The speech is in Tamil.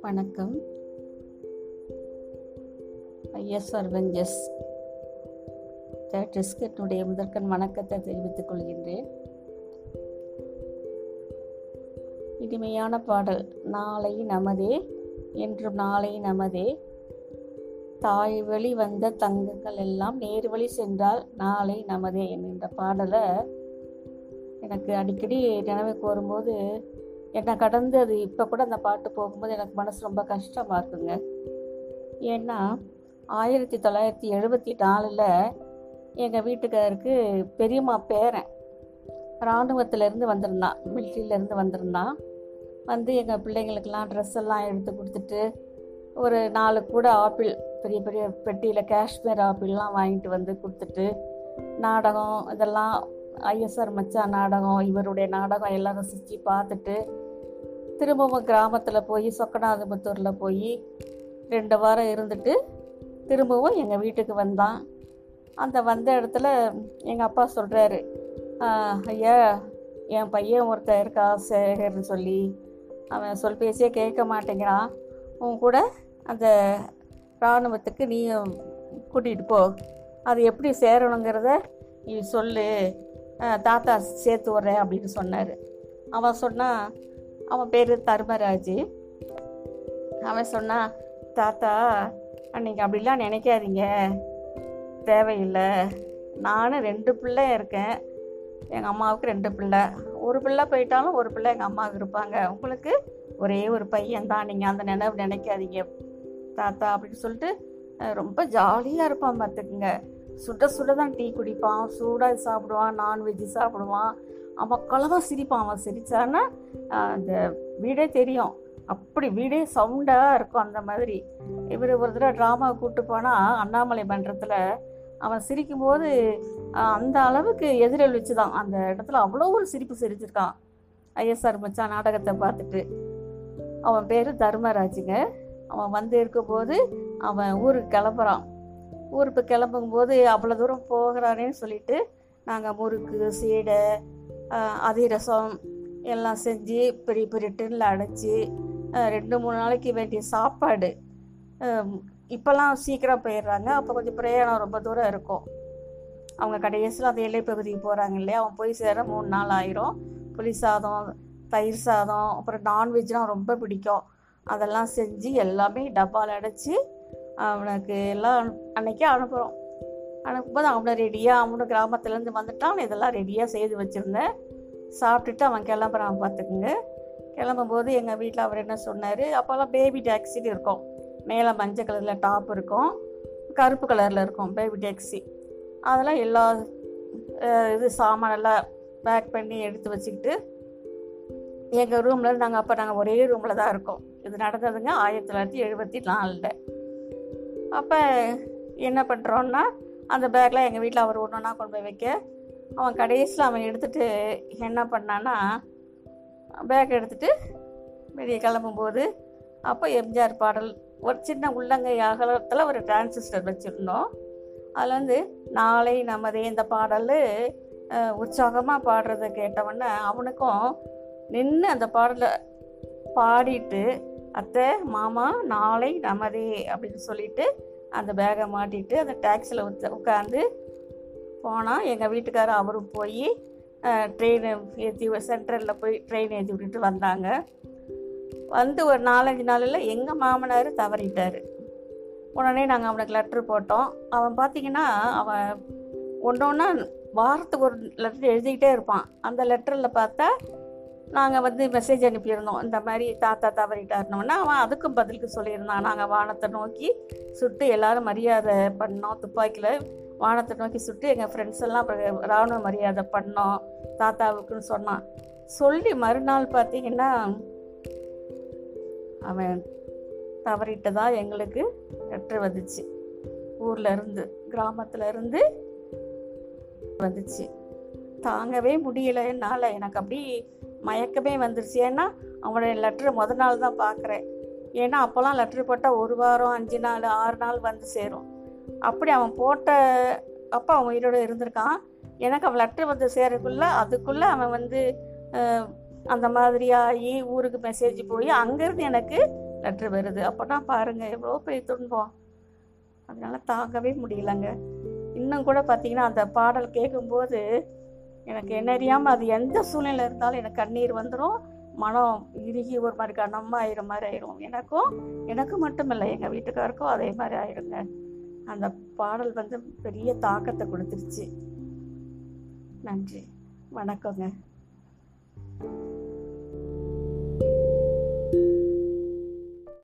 வணக்கம். ஐஎஸ் அவெஞ்சர்ஸ் தேட்டர்ஸ்க்கு என்னுடைய முதற்கண் வணக்கத்தை தெரிவித்துக் கொள்கின்றேன். இனிமையான பாடல் நாளை நமதே என்றும் நாளை நமதே. தாய் வழி வந்த தங்கங்கள் எல்லாம் நேர் வழி சென்றால் நாளை நமதே என்கின்ற பாடலை எனக்கு அடிக்கடி நினைவுக்கு வரும்போது என்னை கடந்து அது இப்போ கூட அந்த பாட்டு போகும்போது எனக்கு மனசு ரொம்ப கஷ்டமாக இருக்குங்க. ஏன்னா ஆயிரத்தி தொள்ளாயிரத்தி எழுபத்தி நாலில் எங்கள் வீட்டுக்காருக்கு பெரியம்மா பேரன் இராணுவத்திலேருந்து வந்திருந்தான் மிலிட்ரியிலேருந்து வந்திருந்தான். வந்து எங்கள் பிள்ளைங்களுக்கெல்லாம் ட்ரெஸ் எல்லாம் எடுத்து கொடுத்துட்டு ஒரு நாலு கூட ஆப்பிள் பெரிய பெரிய பெட்டியில் காஷ்மீர் ஆப்பிள்லாம் வாங்கிட்டு வந்து கொடுத்துட்டு நாடகம் இதெல்லாம் ஐஎஸ்ஆர் மச்சா நாடகம் இவருடைய நாடகம் எல்லாம் ரசித்து பார்த்துட்டு திரும்பவும் கிராமத்தில் போய் சொக்கநாதபுத்தூரில் போய் ரெண்டு வாரம் இருந்துட்டு திரும்பவும் எங்கள் வீட்டுக்கு வந்தான். அந்த வந்த இடத்துல எங்கள் அப்பா சொல்கிறாரு ஐயா என் பையன் ஒருத்தன் இருக்கா சேகர்னு சொல்லி. அவன் சொல் பேசியே கேட்க மாட்டேங்கிறான். உன் கூட அந்த இராணுவத்துக்கு நீ கூட்டிகிட்டு போ. அது எப்படி சேரணுங்கிறத நீ சொல்லு. தாத்தா சேர்த்து விட்றேன் அப்படின்னு சொன்னார். அவன் சொன்னான் அவன் பேர் தர்மராஜ். அவன் சொன்னான் தாத்தா நீங்கள் அப்படிலாம் நினைக்காதீங்க. தேவையில்லை. நானும் ரெண்டு பிள்ளை இருக்கேன். எங்கள் அம்மாவுக்கு ரெண்டு பிள்ளை. ஒரு பிள்ளை போயிட்டாலும் ஒரு பிள்ளை எங்கள் அம்மாவுக்கு இருப்பாங்க. உங்களுக்கு ஒரே ஒரு பையன் தான் நீங்கள் அந்த நினைவு நினைக்காதீங்க. தாத்தா அப்படின்னு சொல்லிட்டு ரொம்ப ஜாலியாக இருப்பான் பார்த்துக்குங்க சுட சுட தான் டீ குடிப்பான் சூடாக சாப்பிடுவான் நான்வெஜ்ஜு சாப்பிடுவான். அவன் கலவாக சிரிப்பான் அவன் சிரித்தான்னா அந்த வீடே தெரியும். அப்படி வீடே சவுண்டாக இருக்கும் அந்த மாதிரி. இவர் ஒரு தடவை ட்ராமாவை கூப்பிட்டு போனால் அண்ணாமலை மன்றத்தில் அவன் சிரிக்கும்போது அந்த அளவுக்கு எதிரொலிச்சு தான் அந்த இடத்துல அவ்வளோ ஒரு சிரிப்பு சிரிச்சிருக்கான். ஐஎஸ்ஆர் மச்சான் நாடகத்தை பார்த்துட்டு. அவன் பேர் தர்மராஜுங்க. அவன் வந்து இருக்கும்போது அவன் ஊருக்கு கிளம்புறான். ஊருக்கு கிளம்பும்போது அவ்வளோ தூரம் போகிறானேன்னு சொல்லிட்டு நாங்கள் முறுக்கு சீடை அதிரசம் எல்லாம் செஞ்சு பெரிய பெரிய டின்னில் அடைச்சி ரெண்டு மூணு நாளைக்கு வேண்டிய சாப்பாடு. இப்போல்லாம் சீக்கிரம் போயிடுறாங்க. அப்போ கொஞ்சம் பிரயாணம் ரொம்ப தூரம் இருக்கும். அவங்க கடைசியில் அந்த எல்லை பகுதிக்கு போகிறாங்க இல்லையா? அவன் போய் சேர மூணு நாள் ஆயிரும். புளி சாதம் தயிர் சாதம் அப்புறம் நான்வெஜ்லாம் ரொம்ப பிடிக்கும். அதெல்லாம் செஞ்சு எல்லாமே டப்பாவில் அடைச்சி அவனுக்கு எல்லாம் அன்னைக்கே அனுப்புகிறோம் அனுப்பும்போது அவனை ரெடியாக அவனு கிராமத்துலேருந்து வந்துட்டான் அவன் இதெல்லாம் ரெடியாக செய்து வச்சுருந்தேன். சாப்பிட்டுட்டு அவன் கிளம்புறான் பார்த்துக்குங்க கிளம்பும்போது எங்கள் வீட்டில் அவர் என்ன சொன்னார்? அப்போல்லாம் பேபி டாக்ஸின்னு இருக்கும். மேலே மஞ்சள் கலரில் டாப் இருக்கும். கருப்பு கலரில் இருக்கும் பேபி டாக்ஸி அதெல்லாம் எல்லா இது சாமானெல்லாம் பேக் பண்ணி எடுத்து வச்சுக்கிட்டு எங்கள் ரூமில் நாங்கள் அப்போ நாங்கள் ஒரே ரூமில் தான் இருக்கோம். இது நடந்ததுங்க ஆயிரத்தி தொள்ளாயிரத்தி எழுபத்தி நாலில். அப்போ என்ன பண்ணுறோன்னா அந்த பேக்கில் எங்கள் வீட்டில் அவர் ஒன்று ஒன்றா கொண்டு போய் வைக்க அவன் கடைசியில் அவன் எடுத்துகிட்டு என்ன பண்ணான்னா பேக் எடுத்துகிட்டு வெளியே கிளம்பும்போது அப்போ எம்ஜிஆர் பாடல் ஒரு சின்ன உள்ளங்கை அகலத்தில் ஒரு டிரான்சிஸ்டர் வச்சுருந்தோம். அதில் வந்து நாளை நமதே இந்த பாடல் உற்சாகமாக பாடுறத கேட்டவொடனே அவனுக்கும் நின்று அந்த பாடலை பாடிட்டு அத்தை மாமா நாளை நமதே அப்படின்னு சொல்லிட்டு அந்த பேகை மாட்டிட்டு அந்த டாக்ஸியில் உட்காந்து போனால் எங்கள் வீட்டுக்காரர் அவரும் போய் ட்ரெயினை ஏற்றி சென்ட்ரலில் போய் ட்ரெயின் ஏற்றி விட்டுட்டு வந்தாங்க. வந்து ஒரு நாலஞ்சு நாளில் எங்கள் மாமனார் தவறிட்டார். உடனே நாங்கள் அவனுக்கு லெட்ரு போட்டோம். அவன் பார்த்தீங்கன்னா அவன் ஒன்று ஒன்றா வாரத்துக்கு ஒரு லெட்டர் எழுதிக்கிட்டே இருப்பான். அந்த லெட்டரில் பார்த்தா நாங்கள் வந்து மெசேஜ் அனுப்பியிருந்தோம். இந்த மாதிரி தாத்தா தவறிட்டாருனோன்னா அவன் அதுக்கும் பதிலுக்கு சொல்லியிருந்தான். நாங்கள் வானத்தை நோக்கி சுட்டு எல்லோரும் மரியாதை பண்ணோம். துப்பாக்கியில் வானத்தை நோக்கி சுட்டு எங்கள் ஃப்ரெண்ட்ஸ் எல்லாம் அப்புறம் ராணுவ மரியாதை பண்ணோம். தாத்தாவுக்குன்னு சொன்னான். சொல்லி மறுநாள் பார்த்தீங்கன்னா அவன் தவறிட்டதா எங்களுக்கு லெட்ரு வந்துச்சு. ஊரில் இருந்து கிராமத்தில் இருந்து வந்துச்சு. தாங்கவே முடியல. என்னால் எனக்கு அப்படி மயக்கமே வந்துருச்சு. ஏன்னா அவனுடைய லெட்ரு முத நாள் தான் பார்க்குறேன் ஏன்னா அப்போல்லாம் லெட்ரு போட்டால் ஒரு வாரம் அஞ்சு நாள் ஆறு நாள் வந்து சேரும். அப்படி அவன் போட்ட அப்போ அவன் உயிரோடு இருந்திருக்கான். எனக்கு அவன் லெட்டர் வந்து சேரக்குள்ளே அதுக்குள்ளே அவன் வந்து அந்த மாதிரி ஆகி ஊருக்கு மெசேஜ் போய் அங்கேருந்து எனக்கு லெட்டர் வருது. அப்போனா பாருங்கள் எவ்வளோ பெரிய துன்பம். அதனால தாங்கவே முடியலங்க. இன்னும் கூட பார்த்தீங்கன்னா அந்த பாடல் கேட்கும்போது எனக்கு என்ன அறியாமல் அது எந்த சூழ்நிலை இருந்தாலும் எனக்கு கண்ணீர் வந்துடும் மனம் இறுகி ஒரு மாதிரி கனமாக ஆயிரும் மாதிரி ஆயிரும். எனக்கும் எனக்கு மட்டும் இல்லை எங்கள் வீட்டுக்காருக்கும் அதே மாதிரி ஆயிடுங்க அந்த பாடல் வந்து பெரிய தாக்கத்தை கொடுத்துருச்சு. நன்றி. வணக்கங்க.